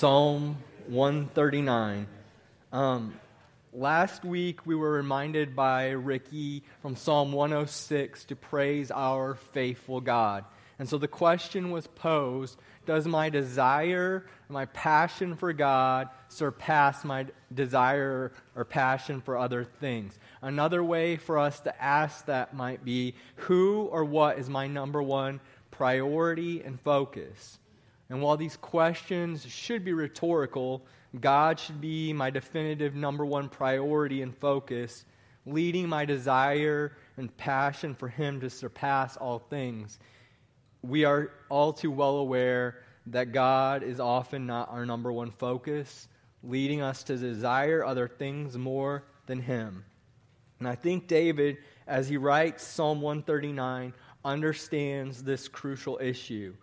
Psalm 139. Um, last week we were reminded by Ricky from Psalm 106 to praise our faithful God. And so the question was posed Does my desire, my passion for God, surpass my desire or passion for other things? Another way for us to ask that might be Who or what is my number one priority and focus? And while these questions should be rhetorical, God should be my definitive number one priority and focus, leading my desire and passion for Him to surpass all things. We are all too well aware that God is often not our number one focus, leading us to desire other things more than Him. And I think David, as he writes Psalm 139, understands this crucial issue.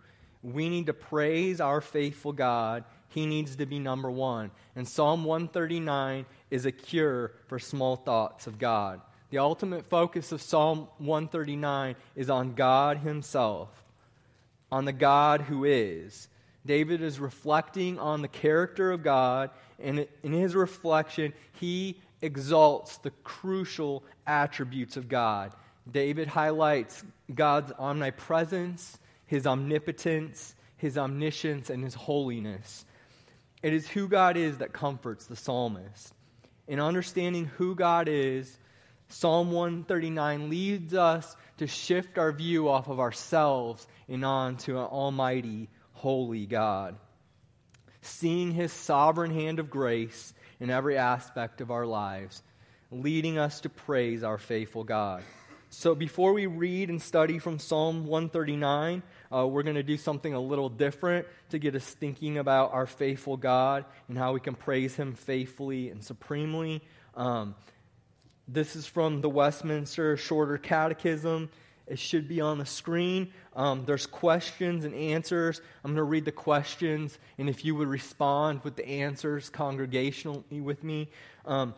We need to praise our faithful God. He needs to be number one. And Psalm 139 is a cure for small thoughts of God. The ultimate focus of Psalm 139 is on God Himself, on the God who is. David is reflecting on the character of God, and in his reflection, he exalts the crucial attributes of God. David highlights God's omnipresence, his omnipotence, his omniscience, and his holiness. It is who God is that comforts the psalmist. In understanding who God is, Psalm 139 leads us to shift our view off of ourselves and on to an almighty, holy God. Seeing his sovereign hand of grace in every aspect of our lives, leading us to praise our faithful God. So before we read and study from Psalm 139, uh, we're going to do something a little different to get us thinking about our faithful God and how we can praise Him faithfully and supremely. Um, this is from the Westminster Shorter Catechism. It should be on the screen. Um, there's questions and answers. I'm going to read the questions, and if you would respond with the answers congregationally with me, um,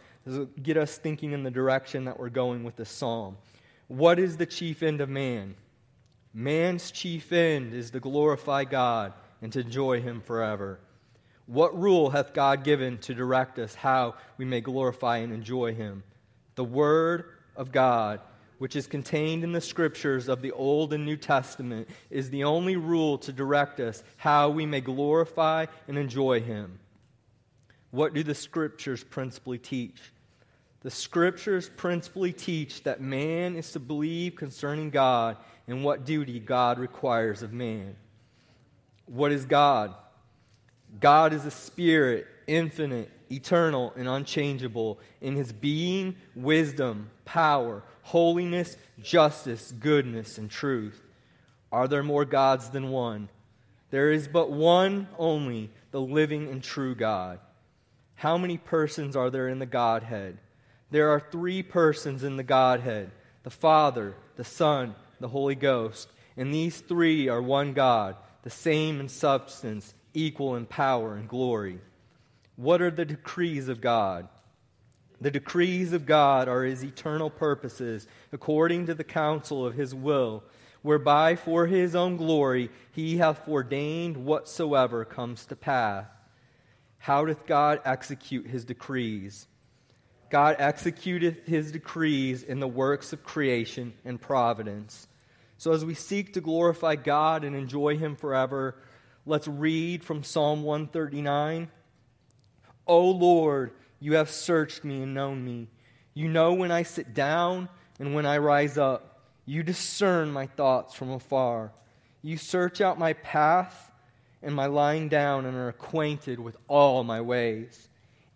get us thinking in the direction that we're going with the psalm. What is the chief end of man? Man's chief end is to glorify God and to enjoy Him forever. What rule hath God given to direct us how we may glorify and enjoy Him? The Word of God, which is contained in the Scriptures of the Old and New Testament, is the only rule to direct us how we may glorify and enjoy Him. What do the Scriptures principally teach? The scriptures principally teach that man is to believe concerning God and what duty God requires of man. What is God? God is a spirit, infinite, eternal, and unchangeable in his being, wisdom, power, holiness, justice, goodness, and truth. Are there more gods than one? There is but one only, the living and true God. How many persons are there in the Godhead? There are three persons in the Godhead the Father, the Son, the Holy Ghost. And these three are one God, the same in substance, equal in power and glory. What are the decrees of God? The decrees of God are his eternal purposes, according to the counsel of his will, whereby for his own glory he hath ordained whatsoever comes to pass. How doth God execute his decrees? God executeth his decrees in the works of creation and providence. So, as we seek to glorify God and enjoy him forever, let's read from Psalm 139. O Lord, you have searched me and known me. You know when I sit down and when I rise up. You discern my thoughts from afar. You search out my path and my lying down and are acquainted with all my ways.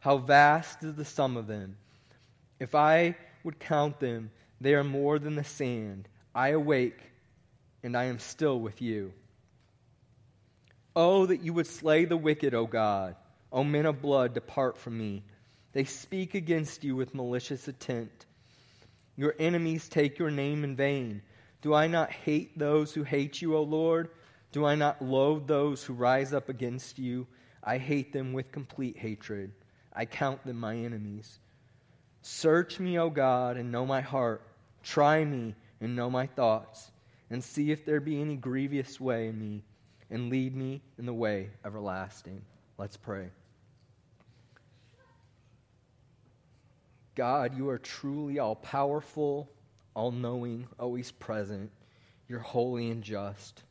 How vast is the sum of them! If I would count them, they are more than the sand. I awake, and I am still with you. Oh, that you would slay the wicked, O God! O men of blood, depart from me. They speak against you with malicious intent. Your enemies take your name in vain. Do I not hate those who hate you, O Lord? Do I not loathe those who rise up against you? I hate them with complete hatred. I count them my enemies. Search me, O God, and know my heart. Try me and know my thoughts, and see if there be any grievous way in me, and lead me in the way everlasting. Let's pray. God, you are truly all powerful, all knowing, always present. You're holy and just.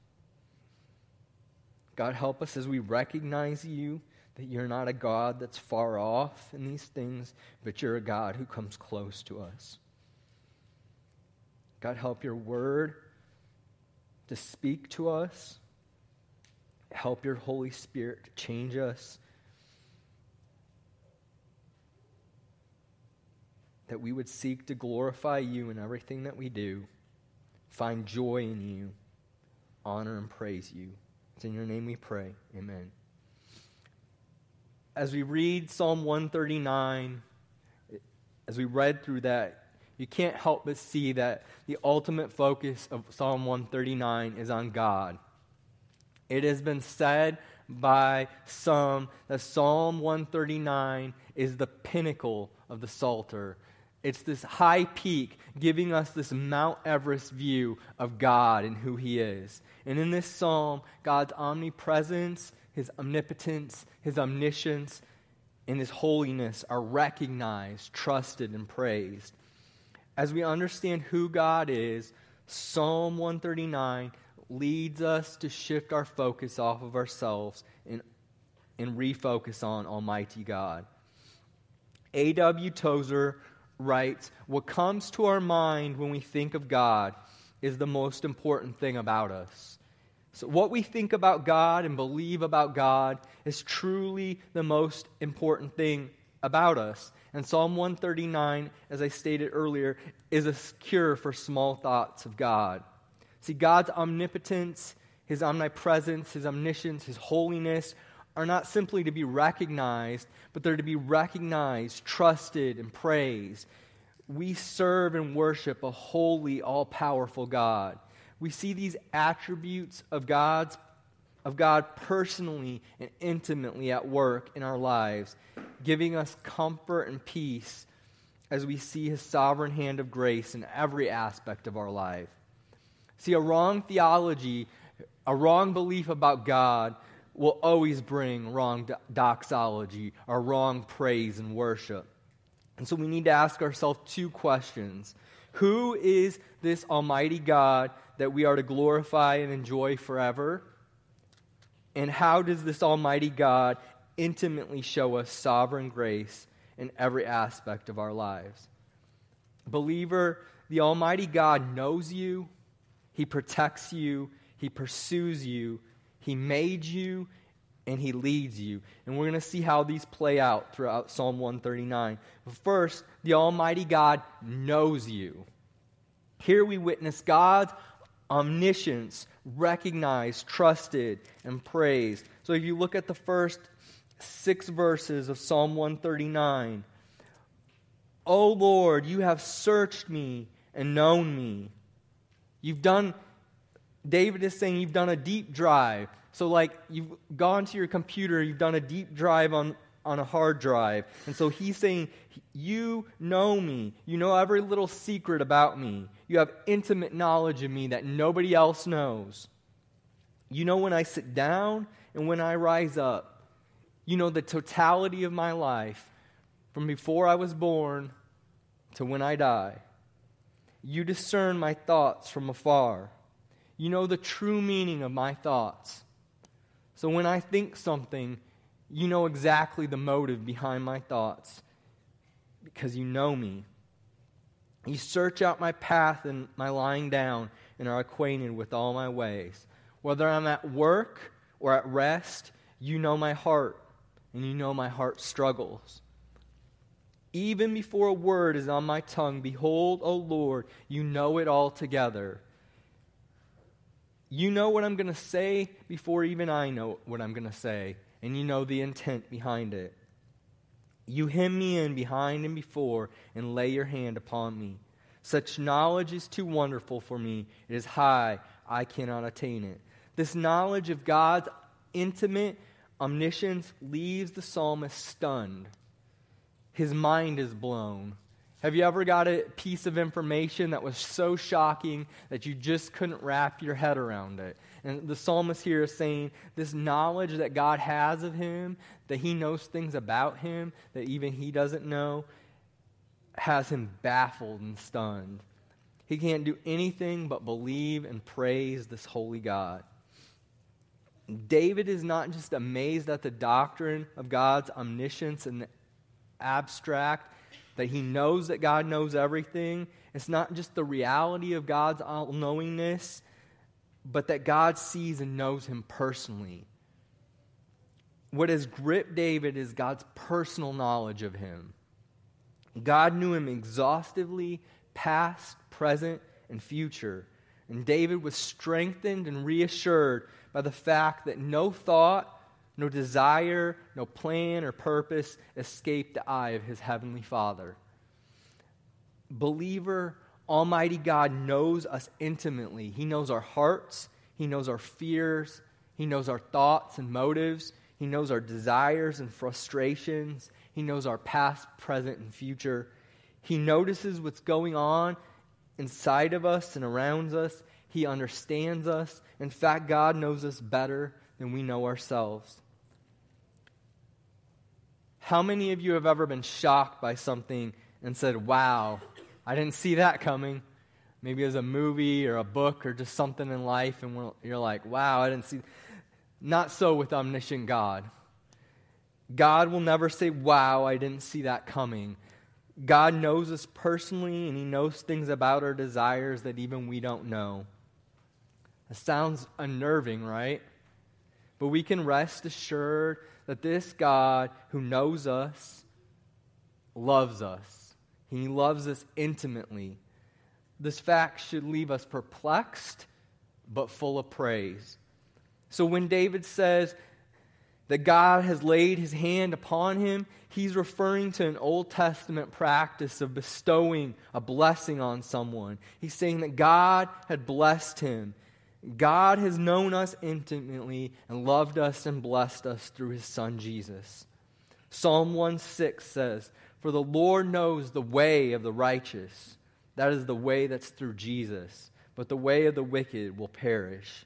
God, help us as we recognize you that you're not a God that's far off in these things, but you're a God who comes close to us. God, help your word to speak to us. Help your Holy Spirit to change us that we would seek to glorify you in everything that we do, find joy in you, honor and praise you. It's in your name we pray. Amen. As we read Psalm 139, as we read through that, you can't help but see that the ultimate focus of Psalm 139 is on God. It has been said by some that Psalm 139 is the pinnacle of the Psalter. It's this high peak giving us this Mount Everest view of God and who He is. And in this psalm, God's omnipresence, His omnipotence, His omniscience, and His holiness are recognized, trusted, and praised. As we understand who God is, Psalm 139 leads us to shift our focus off of ourselves and, and refocus on Almighty God. A.W. Tozer writes, What comes to our mind when we think of God is the most important thing about us. So, what we think about God and believe about God is truly the most important thing about us. And Psalm 139, as I stated earlier, is a cure for small thoughts of God. See, God's omnipotence, His omnipresence, His omniscience, His holiness are not simply to be recognized, but they're to be recognized, trusted, and praised. We serve and worship a holy, all powerful God. We see these attributes of God's of God personally and intimately at work in our lives, giving us comfort and peace as we see his sovereign hand of grace in every aspect of our life. See, a wrong theology, a wrong belief about God will always bring wrong doxology or wrong praise and worship. And so we need to ask ourselves two questions Who is this Almighty God that we are to glorify and enjoy forever? And how does this Almighty God intimately show us sovereign grace in every aspect of our lives? Believer, the Almighty God knows you, He protects you, He pursues you, he made you and He leads you. And we're going to see how these play out throughout Psalm 139. But first, the Almighty God knows you. Here we witness God's omniscience, recognized, trusted, and praised. So if you look at the first six verses of Psalm 139, O Lord, you have searched me and known me. You've done David is saying you've done a deep drive. So, like, you've gone to your computer, you've done a deep drive on, on a hard drive. And so he's saying, You know me. You know every little secret about me. You have intimate knowledge of me that nobody else knows. You know when I sit down and when I rise up. You know the totality of my life from before I was born to when I die. You discern my thoughts from afar. You know the true meaning of my thoughts. So when I think something, you know exactly the motive behind my thoughts because you know me. You search out my path and my lying down and are acquainted with all my ways. Whether I'm at work or at rest, you know my heart and you know my heart struggles. Even before a word is on my tongue, behold, O Lord, you know it all together. You know what I'm going to say before even I know what I'm going to say, and you know the intent behind it. You hem me in behind and before, and lay your hand upon me. Such knowledge is too wonderful for me. It is high, I cannot attain it. This knowledge of God's intimate omniscience leaves the psalmist stunned his mind is blown. Have you ever got a piece of information that was so shocking that you just couldn't wrap your head around it? And the psalmist here is saying this knowledge that God has of him, that he knows things about him that even he doesn't know, has him baffled and stunned. He can't do anything but believe and praise this holy God. David is not just amazed at the doctrine of God's omniscience and abstract, that he knows that God knows everything. It's not just the reality of God's all knowingness, but that God sees and knows him personally. What has gripped David is God's personal knowledge of him. God knew him exhaustively, past, present, and future. And David was strengthened and reassured by the fact that no thought no desire, no plan or purpose escape the eye of his heavenly Father. Believer, Almighty God knows us intimately. He knows our hearts, He knows our fears, He knows our thoughts and motives, He knows our desires and frustrations, He knows our past, present, and future. He notices what's going on inside of us and around us. He understands us. In fact, God knows us better than we know ourselves. How many of you have ever been shocked by something and said, Wow, I didn't see that coming? Maybe as a movie or a book or just something in life, and you're like, Wow, I didn't see. Not so with omniscient God. God will never say, Wow, I didn't see that coming. God knows us personally, and He knows things about our desires that even we don't know. It sounds unnerving, right? But we can rest assured that this God who knows us loves us. He loves us intimately. This fact should leave us perplexed, but full of praise. So when David says that God has laid his hand upon him, he's referring to an Old Testament practice of bestowing a blessing on someone. He's saying that God had blessed him God has known us intimately and loved us and blessed us through his Son Jesus. Psalm 1 6 says, For the Lord knows the way of the righteous. That is the way that's through Jesus. But the way of the wicked will perish.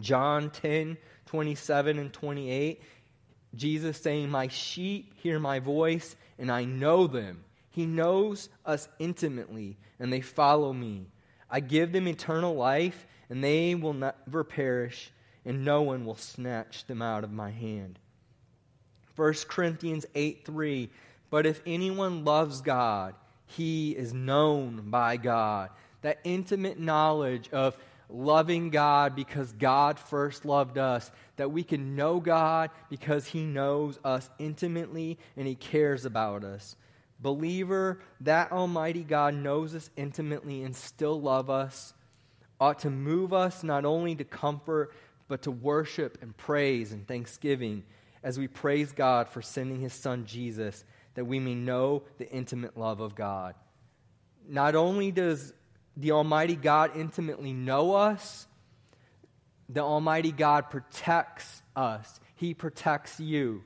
John 10 27 and 28, Jesus saying, My sheep hear my voice, and I know them. He knows us intimately, and they follow me. I give them eternal life and they will never perish, and no one will snatch them out of my hand. 1 Corinthians 8 3. But if anyone loves God, he is known by God. That intimate knowledge of loving God because God first loved us, that we can know God because he knows us intimately and he cares about us. Believer, that Almighty God knows us intimately and still love us ought to move us not only to comfort, but to worship and praise and thanksgiving as we praise God for sending his son Jesus that we may know the intimate love of God. Not only does the Almighty God intimately know us, the Almighty God protects us. He protects you.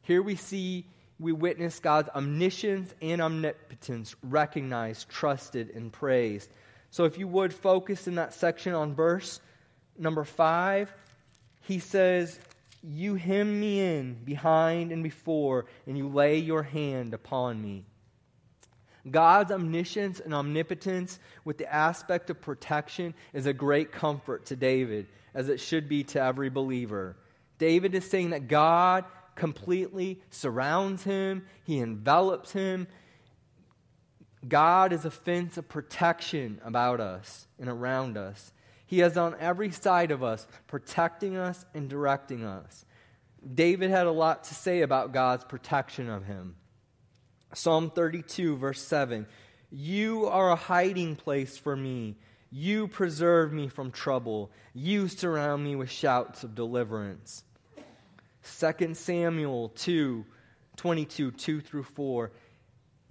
Here we see, we witness God's omniscience and omnipotence recognized, trusted, and praised. So if you would focus in that section on verse number five, he says, You hem me in behind and before, and you lay your hand upon me. God's omniscience and omnipotence with the aspect of protection is a great comfort to David, as it should be to every believer. David is saying that God completely surrounds him, he envelops him. God is a fence of protection about us and around us. He is on every side of us, protecting us and directing us. David had a lot to say about God's protection of him. Psalm 32, verse 7 You are a hiding place for me. You preserve me from trouble. You surround me with shouts of deliverance. 2 Samuel 2, 22, 2 through 4.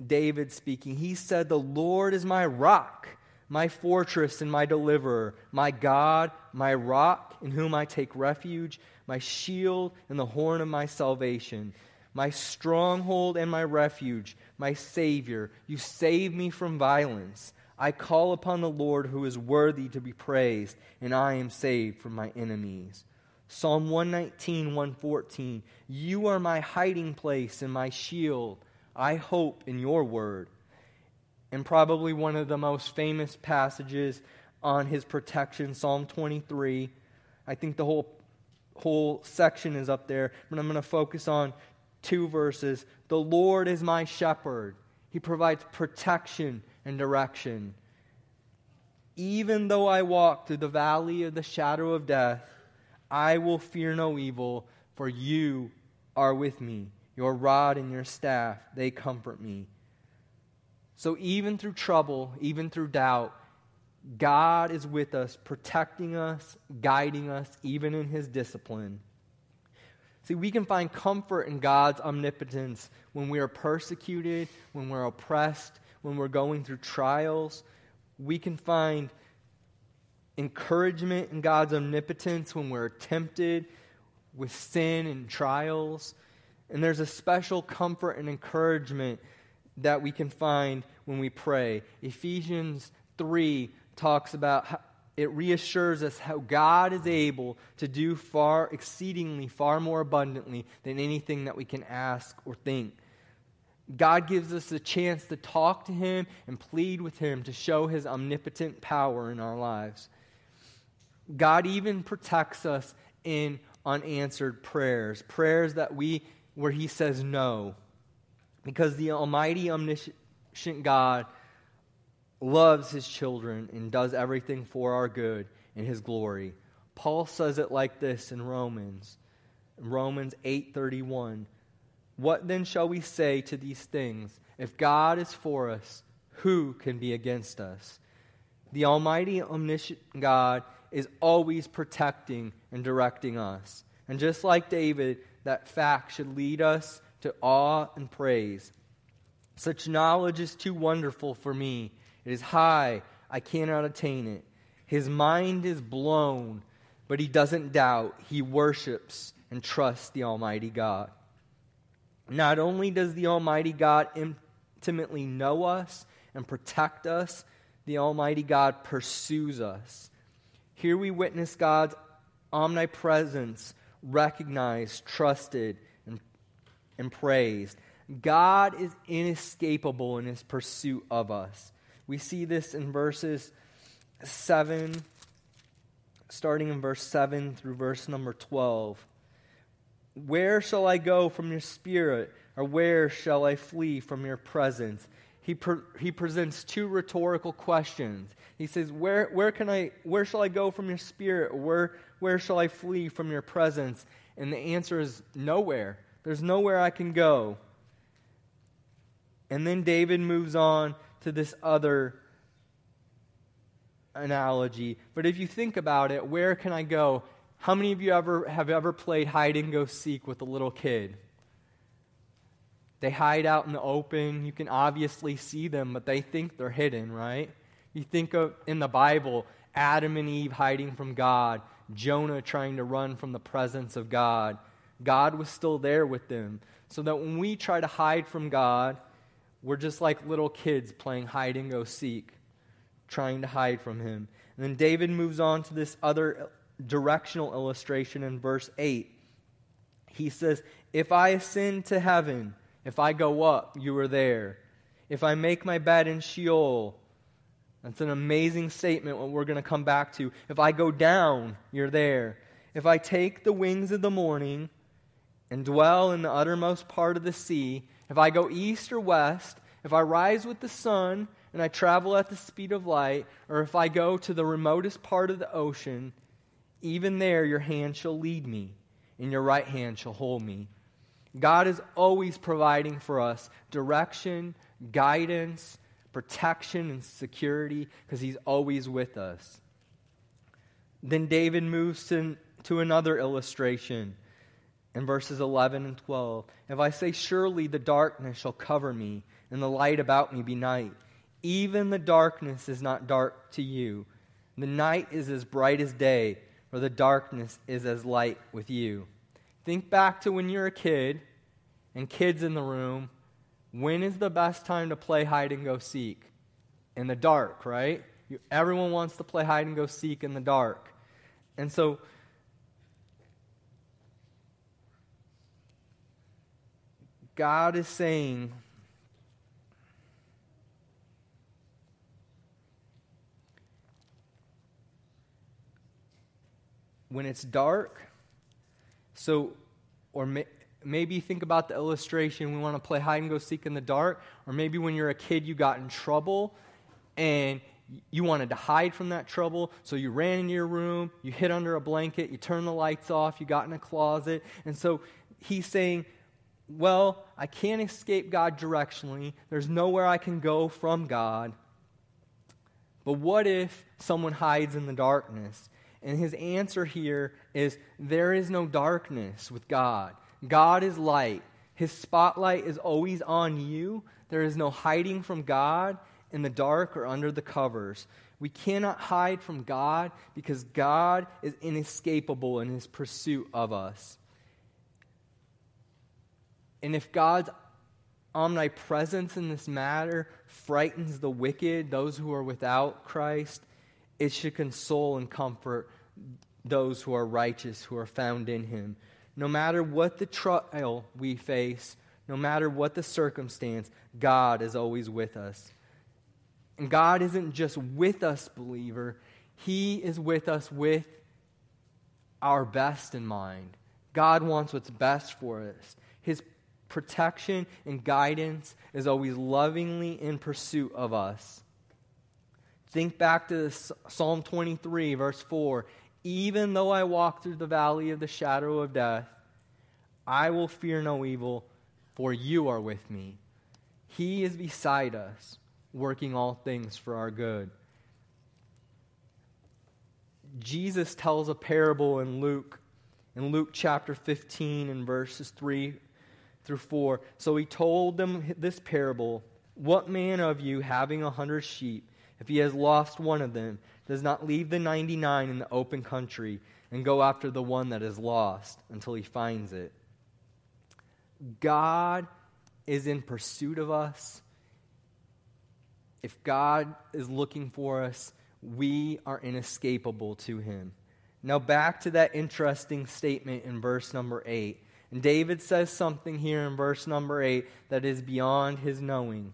David speaking, he said, The Lord is my rock, my fortress, and my deliverer, my God, my rock, in whom I take refuge, my shield and the horn of my salvation my stronghold and my refuge, my Savior. You save me from violence. I call upon the Lord who is worthy to be praised, and I am saved from my enemies. Psalm 119, 114. You are my hiding place and my shield. I hope in your word. And probably one of the most famous passages on his protection, Psalm 23. I think the whole whole section is up there, but I'm going to focus on two verses The Lord is my shepherd, He provides protection and direction. Even though I walk through the valley of the shadow of death, I will fear no evil, for you are with me. Your rod and your staff, they comfort me. So, even through trouble, even through doubt, God is with us, protecting us, guiding us, even in his discipline. See, we can find comfort in God's omnipotence when we are persecuted, when we're oppressed, when we're going through trials. We can find encouragement in God's omnipotence when we're tempted with sin and trials. And there's a special comfort and encouragement that we can find when we pray. Ephesians 3 talks about it reassures us how God is able to do far, exceedingly, far more abundantly than anything that we can ask or think. God gives us a chance to talk to Him and plead with Him to show His omnipotent power in our lives. God even protects us in unanswered prayers, prayers that we, where He says no. Because the Almighty, omniscient God loves his children and does everything for our good and his glory. Paul says it like this in Romans. Romans 8:31. What then shall we say to these things? If God is for us, who can be against us? The almighty omniscient God is always protecting and directing us. And just like David, that fact should lead us to awe and praise. Such knowledge is too wonderful for me it is high, I cannot attain it. His mind is blown, but he doesn't doubt. He worships and trusts the Almighty God. Not only does the Almighty God intimately know us and protect us, the Almighty God pursues us. Here we witness God's omnipresence recognized, trusted, and, and praised. God is inescapable in his pursuit of us. We see this in verses 7, starting in verse 7 through verse number 12. Where shall I go from your spirit, or where shall I flee from your presence? He, pre- he presents two rhetorical questions. He says, where, where, can I, where shall I go from your spirit? Where, where shall I flee from your presence? And the answer is nowhere. There's nowhere I can go. And then David moves on to this other analogy. But if you think about it, where can I go? How many of you ever have ever played hide and go seek with a little kid? They hide out in the open. You can obviously see them, but they think they're hidden, right? You think of in the Bible, Adam and Eve hiding from God, Jonah trying to run from the presence of God, God was still there with them. So that when we try to hide from God, we're just like little kids playing hide and go seek, trying to hide from Him. And then David moves on to this other directional illustration in verse 8. He says, If I ascend to heaven, if I go up, you are there. If I make my bed in Sheol, that's an amazing statement, what we're going to come back to. If I go down, you're there. If I take the wings of the morning and dwell in the uttermost part of the sea, if I go east or west, if I rise with the sun and I travel at the speed of light, or if I go to the remotest part of the ocean, even there your hand shall lead me, and your right hand shall hold me. God is always providing for us direction, guidance, protection, and security because He's always with us. Then David moves to, to another illustration in verses 11 and 12. If I say, Surely the darkness shall cover me, and the light about me be night, even the darkness is not dark to you. The night is as bright as day, for the darkness is as light with you. Think back to when you're a kid, and kids in the room, when is the best time to play hide and go seek? In the dark, right? You, everyone wants to play hide and go seek in the dark. And so, God is saying, when it's dark, so, or maybe think about the illustration. We want to play hide and go seek in the dark. Or maybe when you're a kid, you got in trouble and you wanted to hide from that trouble. So you ran into your room, you hid under a blanket, you turned the lights off, you got in a closet. And so he's saying, Well, I can't escape God directionally. There's nowhere I can go from God. But what if someone hides in the darkness? And his answer here is there is no darkness with God. God is light. His spotlight is always on you. There is no hiding from God in the dark or under the covers. We cannot hide from God because God is inescapable in his pursuit of us. And if God's omnipresence in this matter frightens the wicked, those who are without Christ, it should console and comfort those who are righteous, who are found in him. No matter what the trial we face, no matter what the circumstance, God is always with us. And God isn't just with us, believer, He is with us with our best in mind. God wants what's best for us. His protection and guidance is always lovingly in pursuit of us. Think back to Psalm 23, verse 4. Even though I walk through the valley of the shadow of death, I will fear no evil, for you are with me. He is beside us, working all things for our good. Jesus tells a parable in Luke, in Luke chapter 15, and verses 3 through 4. So he told them this parable What man of you, having a hundred sheep, if he has lost one of them, does not leave the 99 in the open country and go after the one that is lost until he finds it. God is in pursuit of us. If God is looking for us, we are inescapable to him. Now, back to that interesting statement in verse number 8. And David says something here in verse number 8 that is beyond his knowing.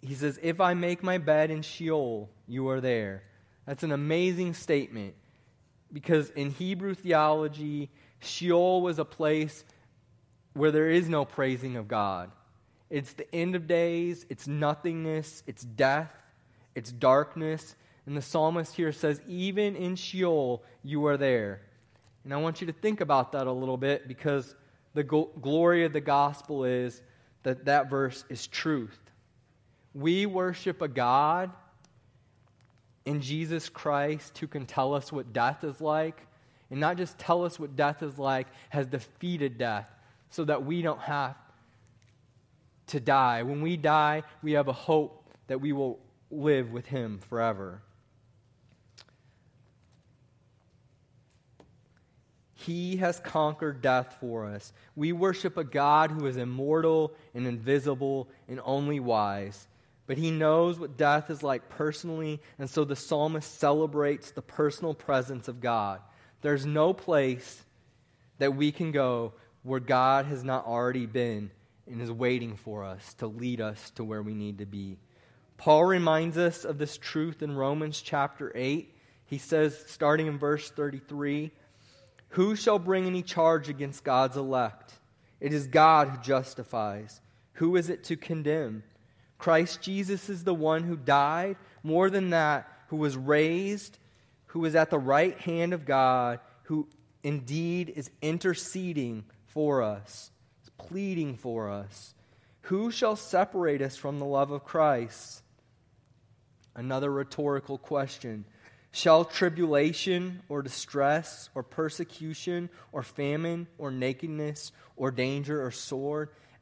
He says, If I make my bed in Sheol, you are there. That's an amazing statement because in Hebrew theology, Sheol was a place where there is no praising of God. It's the end of days, it's nothingness, it's death, it's darkness. And the psalmist here says, Even in Sheol, you are there. And I want you to think about that a little bit because the glory of the gospel is that that verse is truth. We worship a God in Jesus Christ who can tell us what death is like, and not just tell us what death is like, has defeated death so that we don't have to die. When we die, we have a hope that we will live with Him forever. He has conquered death for us. We worship a God who is immortal and invisible and only wise. But he knows what death is like personally, and so the psalmist celebrates the personal presence of God. There's no place that we can go where God has not already been and is waiting for us to lead us to where we need to be. Paul reminds us of this truth in Romans chapter 8. He says, starting in verse 33, who shall bring any charge against God's elect? It is God who justifies. Who is it to condemn? Christ Jesus is the one who died, more than that, who was raised, who is at the right hand of God, who indeed is interceding for us, pleading for us. Who shall separate us from the love of Christ? Another rhetorical question. Shall tribulation or distress or persecution or famine or nakedness or danger or sword,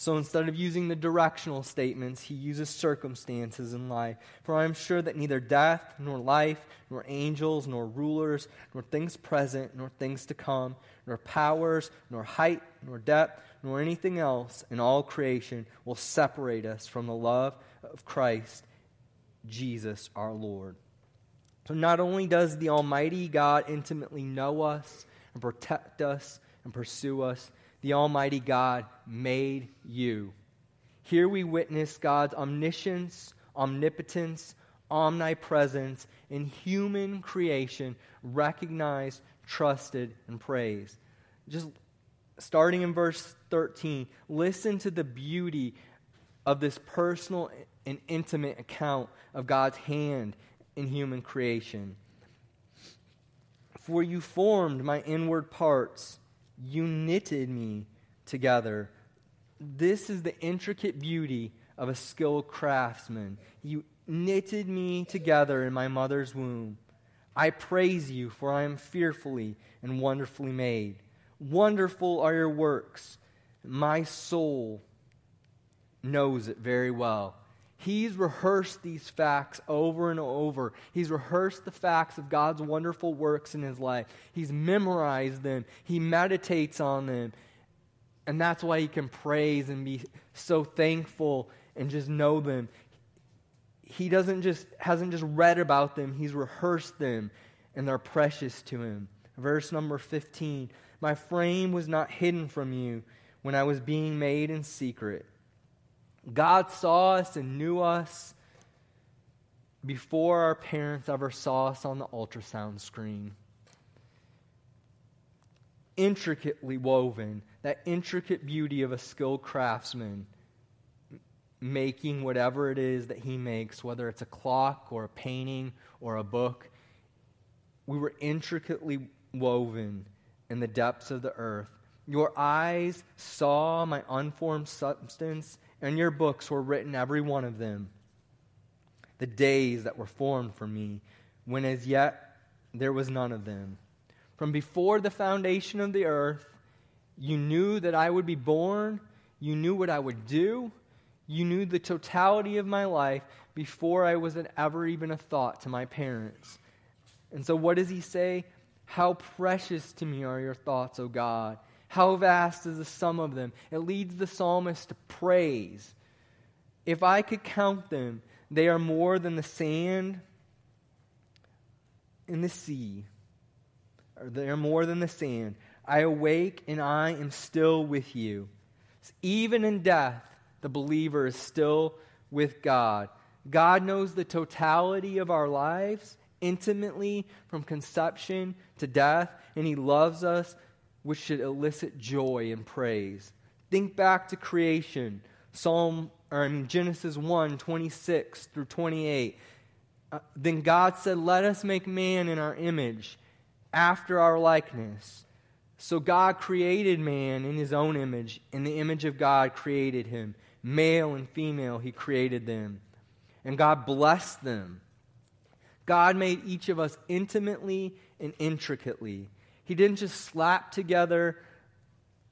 so instead of using the directional statements, he uses circumstances in life. For I am sure that neither death, nor life, nor angels, nor rulers, nor things present, nor things to come, nor powers, nor height, nor depth, nor anything else in all creation will separate us from the love of Christ, Jesus our Lord. So not only does the Almighty God intimately know us and protect us and pursue us, the Almighty God made you. Here we witness God's omniscience, omnipotence, omnipresence in human creation, recognized, trusted, and praised. Just starting in verse 13, listen to the beauty of this personal and intimate account of God's hand in human creation. For you formed my inward parts you knitted me together. This is the intricate beauty of a skilled craftsman. You knitted me together in my mother's womb. I praise you, for I am fearfully and wonderfully made. Wonderful are your works. My soul knows it very well. He's rehearsed these facts over and over. He's rehearsed the facts of God's wonderful works in his life. He's memorized them. He meditates on them. And that's why he can praise and be so thankful and just know them. He doesn't just hasn't just read about them, he's rehearsed them and they're precious to him. Verse number 15. My frame was not hidden from you when I was being made in secret God saw us and knew us before our parents ever saw us on the ultrasound screen. Intricately woven, that intricate beauty of a skilled craftsman making whatever it is that he makes, whether it's a clock or a painting or a book. We were intricately woven in the depths of the earth. Your eyes saw my unformed substance and your books were written, every one of them, the days that were formed for me, when as yet there was none of them. From before the foundation of the earth, you knew that I would be born, you knew what I would do, you knew the totality of my life before I was ever even a thought to my parents. And so, what does he say? How precious to me are your thoughts, O God. How vast is the sum of them? It leads the psalmist to praise. If I could count them, they are more than the sand in the sea. Or they are more than the sand. I awake and I am still with you. Even in death, the believer is still with God. God knows the totality of our lives intimately from conception to death, and He loves us which should elicit joy and praise. Think back to creation, Psalm or Genesis 1, 26 through 28. Uh, then God said, Let us make man in our image, after our likeness. So God created man in his own image. In the image of God created him. Male and female, he created them. And God blessed them. God made each of us intimately and intricately. He didn't just slap together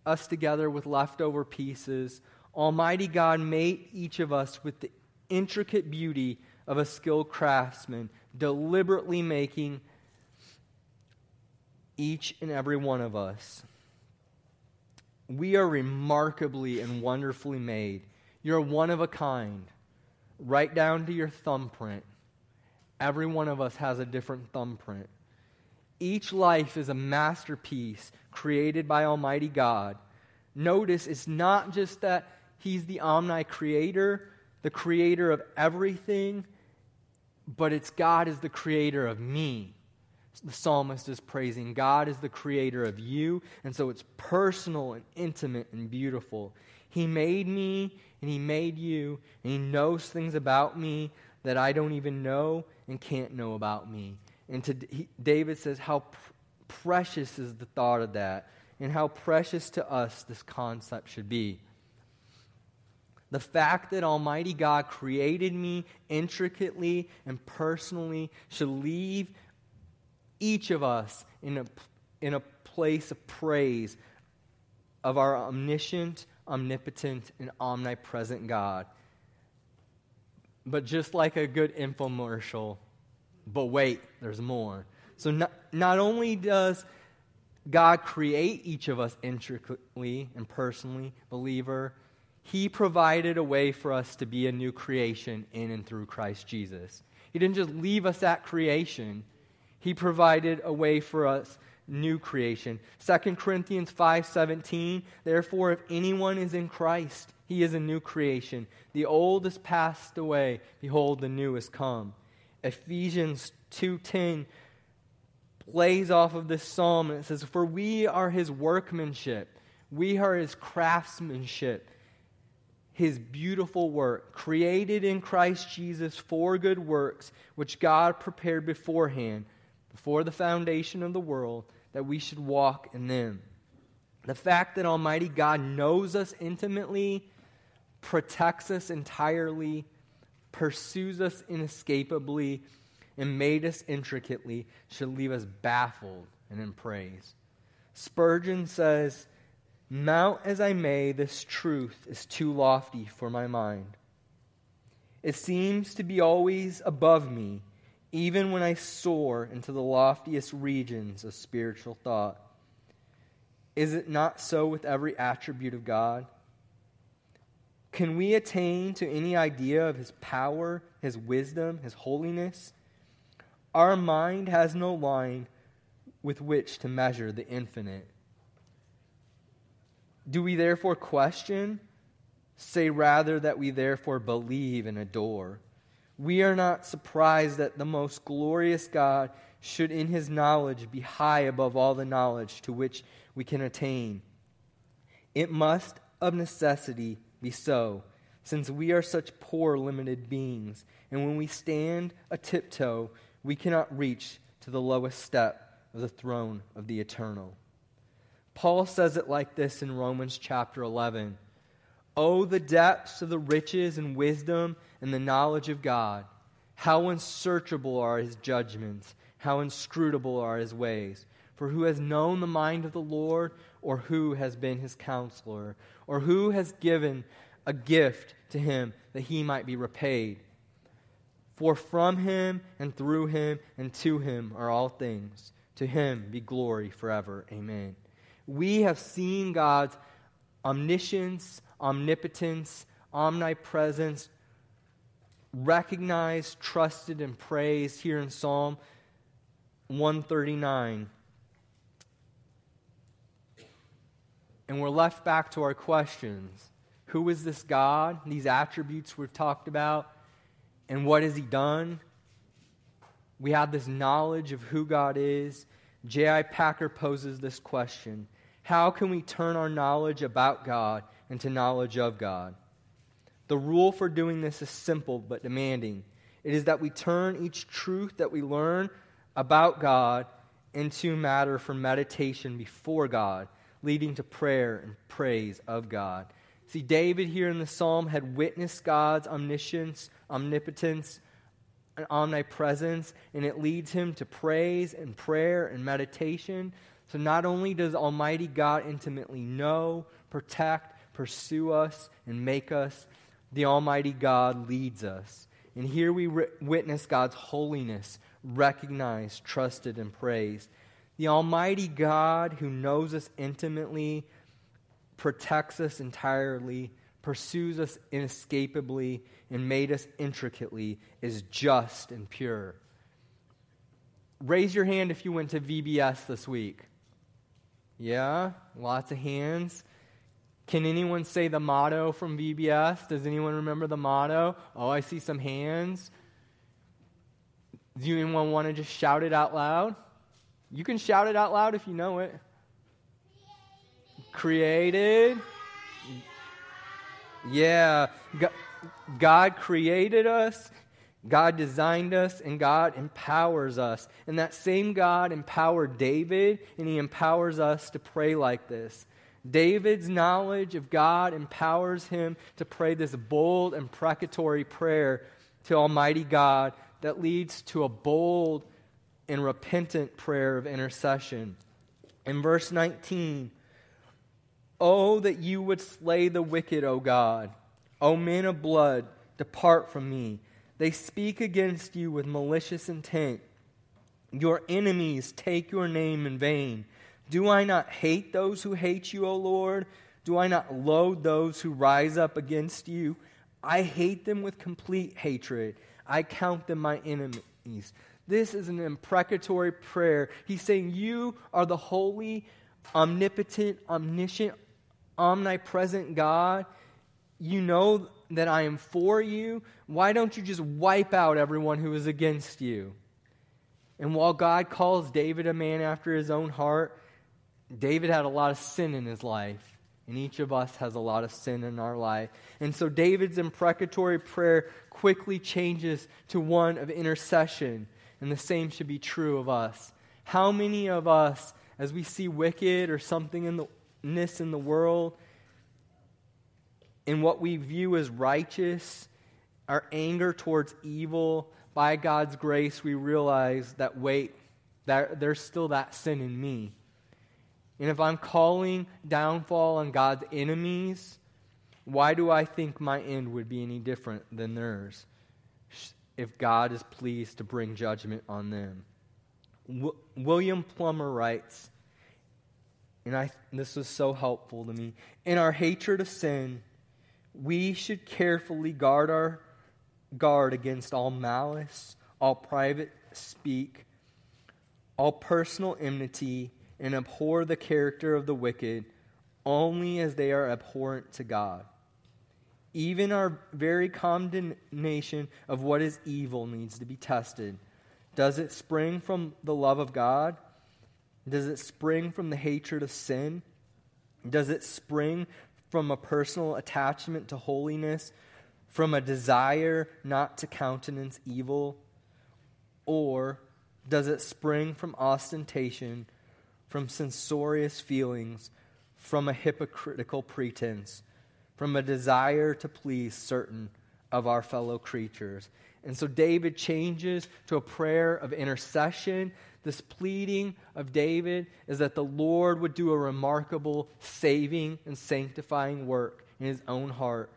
us together with leftover pieces. Almighty God made each of us with the intricate beauty of a skilled craftsman, deliberately making each and every one of us. We are remarkably and wonderfully made. You're one of a kind, right down to your thumbprint. Every one of us has a different thumbprint. Each life is a masterpiece created by Almighty God. Notice it's not just that He's the omni creator, the creator of everything, but it's God is the creator of me. The psalmist is praising God is the creator of you, and so it's personal and intimate and beautiful. He made me and He made you, and He knows things about me that I don't even know and can't know about me. And to, he, David says, How pr- precious is the thought of that, and how precious to us this concept should be. The fact that Almighty God created me intricately and personally should leave each of us in a, in a place of praise of our omniscient, omnipotent, and omnipresent God. But just like a good infomercial, but wait, there's more. So, not, not only does God create each of us intricately and personally, believer, He provided a way for us to be a new creation in and through Christ Jesus. He didn't just leave us at creation, He provided a way for us new creation. 2 Corinthians 5:17 Therefore if anyone is in Christ he is a new creation the old is passed away behold the new has come Ephesians 2:10 plays off of this psalm and it says for we are his workmanship. We are his craftsmanship his beautiful work created in Christ Jesus for good works which God prepared beforehand before the foundation of the world that we should walk in them. The fact that almighty God knows us intimately protects us entirely pursues us inescapably, and made us intricately should leave us baffled and in praise. Spurgeon says, Mount as I may, this truth is too lofty for my mind. It seems to be always above me, even when I soar into the loftiest regions of spiritual thought. Is it not so with every attribute of God? Can we attain to any idea of his power, his wisdom, his holiness? Our mind has no line with which to measure the infinite. Do we therefore question? Say rather that we therefore believe and adore. We are not surprised that the most glorious God should in his knowledge be high above all the knowledge to which we can attain. It must, of necessity, be so, since we are such poor, limited beings, and when we stand a tiptoe, we cannot reach to the lowest step of the throne of the eternal. Paul says it like this in Romans chapter 11 Oh, the depths of the riches and wisdom and the knowledge of God! How unsearchable are his judgments, how inscrutable are his ways! For who has known the mind of the Lord, or who has been his counselor, or who has given a gift to him that he might be repaid? For from him and through him and to him are all things. To him be glory forever. Amen. We have seen God's omniscience, omnipotence, omnipresence recognized, trusted, and praised here in Psalm 139. And we're left back to our questions. Who is this God? These attributes we've talked about. And what has he done? We have this knowledge of who God is. J.I. Packer poses this question How can we turn our knowledge about God into knowledge of God? The rule for doing this is simple but demanding. It is that we turn each truth that we learn about God into matter for meditation before God leading to prayer and praise of God. See, David here in the psalm had witnessed God's omniscience, omnipotence, and omnipresence, and it leads him to praise and prayer and meditation. So not only does Almighty God intimately know, protect, pursue us, and make us, the Almighty God leads us. And here we re- witness God's holiness, recognized, trusted, and praised. The Almighty God who knows us intimately, protects us entirely, pursues us inescapably, and made us intricately is just and pure. Raise your hand if you went to VBS this week. Yeah, lots of hands. Can anyone say the motto from VBS? Does anyone remember the motto? Oh, I see some hands. Do anyone want to just shout it out loud? You can shout it out loud if you know it. Created. Yeah. God created us, God designed us, and God empowers us. And that same God empowered David, and he empowers us to pray like this. David's knowledge of God empowers him to pray this bold and precatory prayer to Almighty God that leads to a bold and repentant prayer of intercession. In verse 19, Oh, that you would slay the wicked, O God. O men of blood, depart from me. They speak against you with malicious intent. Your enemies take your name in vain. Do I not hate those who hate you, O Lord? Do I not loathe those who rise up against you? I hate them with complete hatred. I count them my enemies. This is an imprecatory prayer. He's saying, You are the holy, omnipotent, omniscient, omnipresent God. You know that I am for you. Why don't you just wipe out everyone who is against you? And while God calls David a man after his own heart, David had a lot of sin in his life. And each of us has a lot of sin in our life. And so David's imprecatory prayer quickly changes to one of intercession. And the same should be true of us. How many of us, as we see wicked or something in the in the world, in what we view as righteous, our anger towards evil, by God's grace, we realize that, wait, that there's still that sin in me. And if I'm calling downfall on God's enemies, why do I think my end would be any different than theirs if God is pleased to bring judgment on them? W- William Plummer writes, and I, this was so helpful to me. In our hatred of sin, we should carefully guard our guard against all malice, all private speak, all personal enmity, and abhor the character of the wicked only as they are abhorrent to God. Even our very condemnation of what is evil needs to be tested. Does it spring from the love of God? Does it spring from the hatred of sin? Does it spring from a personal attachment to holiness, from a desire not to countenance evil? Or does it spring from ostentation, from censorious feelings, from a hypocritical pretense, from a desire to please certain of our fellow creatures? And so David changes to a prayer of intercession this pleading of David is that the Lord would do a remarkable saving and sanctifying work in his own heart.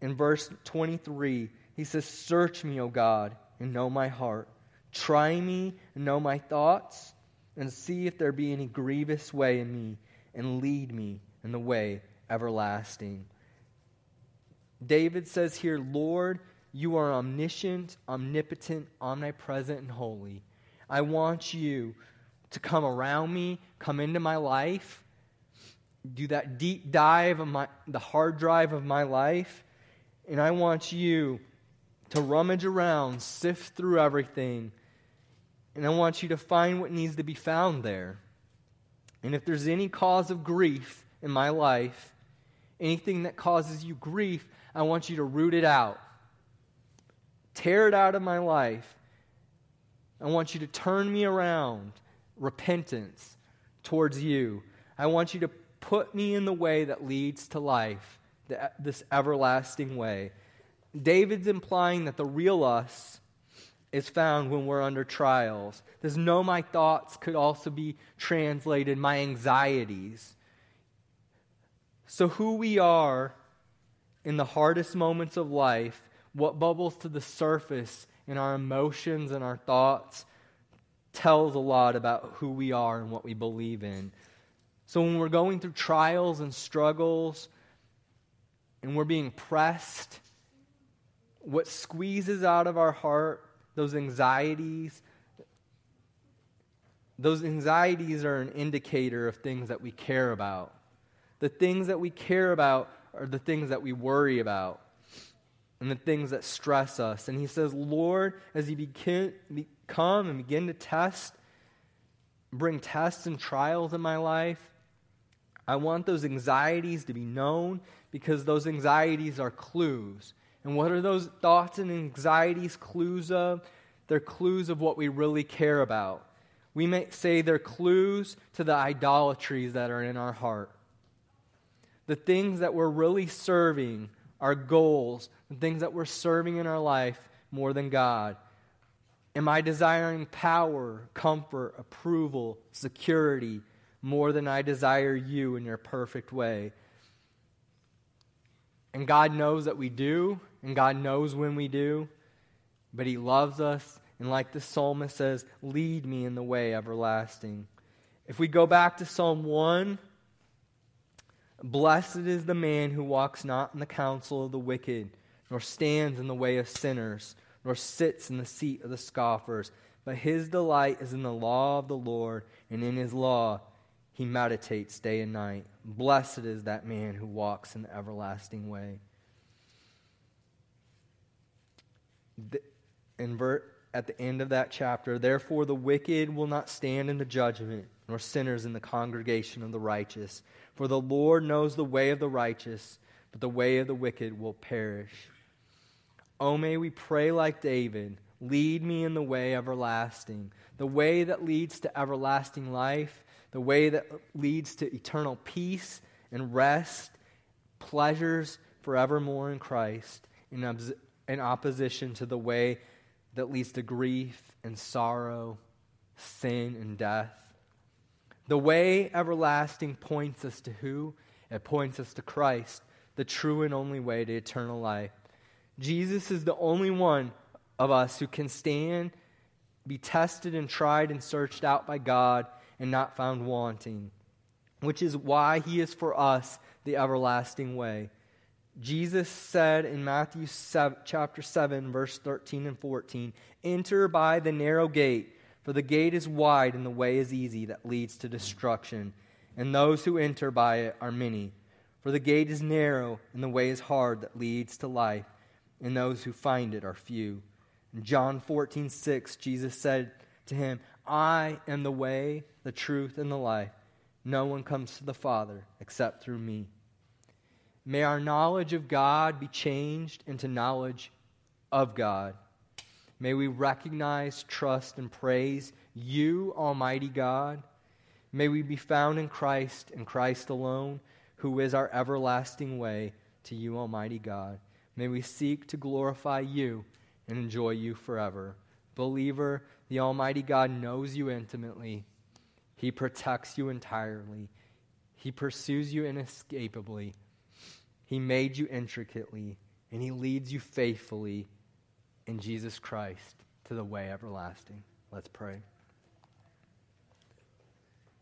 In verse 23, he says, Search me, O God, and know my heart. Try me and know my thoughts, and see if there be any grievous way in me, and lead me in the way everlasting. David says here, Lord, you are omniscient, omnipotent, omnipresent, and holy. I want you to come around me, come into my life, do that deep dive of my, the hard drive of my life, and I want you to rummage around, sift through everything, and I want you to find what needs to be found there. And if there's any cause of grief in my life, anything that causes you grief, I want you to root it out. Tear it out of my life I want you to turn me around, repentance towards you. I want you to put me in the way that leads to life, this everlasting way. David's implying that the real us is found when we're under trials. This know my thoughts could also be translated my anxieties. So, who we are in the hardest moments of life, what bubbles to the surface in our emotions and our thoughts, tells a lot about who we are and what we believe in. So, when we're going through trials and struggles and we're being pressed, what squeezes out of our heart those anxieties, those anxieties are an indicator of things that we care about. The things that we care about are the things that we worry about and the things that stress us. And he says, Lord, as you begin, come and begin to test, bring tests and trials in my life, I want those anxieties to be known because those anxieties are clues. And what are those thoughts and anxieties clues of? They're clues of what we really care about. We may say they're clues to the idolatries that are in our heart. The things that we're really serving, our goals, the things that we're serving in our life more than God. Am I desiring power, comfort, approval, security more than I desire you in your perfect way? And God knows that we do, and God knows when we do, but He loves us. And like the psalmist says, lead me in the way everlasting. If we go back to Psalm 1, blessed is the man who walks not in the counsel of the wicked, nor stands in the way of sinners, nor sits in the seat of the scoffers. But his delight is in the law of the Lord, and in his law he meditates day and night. Blessed is that man who walks in the everlasting way. in ver- at the end of that chapter, therefore the wicked will not stand in the judgment, nor sinners in the congregation of the righteous. For the Lord knows the way of the righteous, but the way of the wicked will perish. Oh, may we pray like David lead me in the way everlasting, the way that leads to everlasting life, the way that leads to eternal peace and rest, pleasures forevermore in Christ, in, obs- in opposition to the way that leads to grief and sorrow, sin and death. The way everlasting points us to who? It points us to Christ, the true and only way to eternal life. Jesus is the only one of us who can stand, be tested and tried and searched out by God and not found wanting, which is why he is for us the everlasting way. Jesus said in Matthew 7, chapter 7, verse 13 and 14 Enter by the narrow gate, for the gate is wide and the way is easy that leads to destruction, and those who enter by it are many. For the gate is narrow and the way is hard that leads to life, and those who find it are few. In John 14, 6, Jesus said to him, I am the way, the truth, and the life. No one comes to the Father except through me. May our knowledge of God be changed into knowledge of God. May we recognize, trust, and praise you, Almighty God. May we be found in Christ and Christ alone, who is our everlasting way to you, Almighty God. May we seek to glorify you and enjoy you forever. Believer, the Almighty God knows you intimately. He protects you entirely. He pursues you inescapably. He made you intricately, and He leads you faithfully in Jesus Christ to the way everlasting. Let's pray.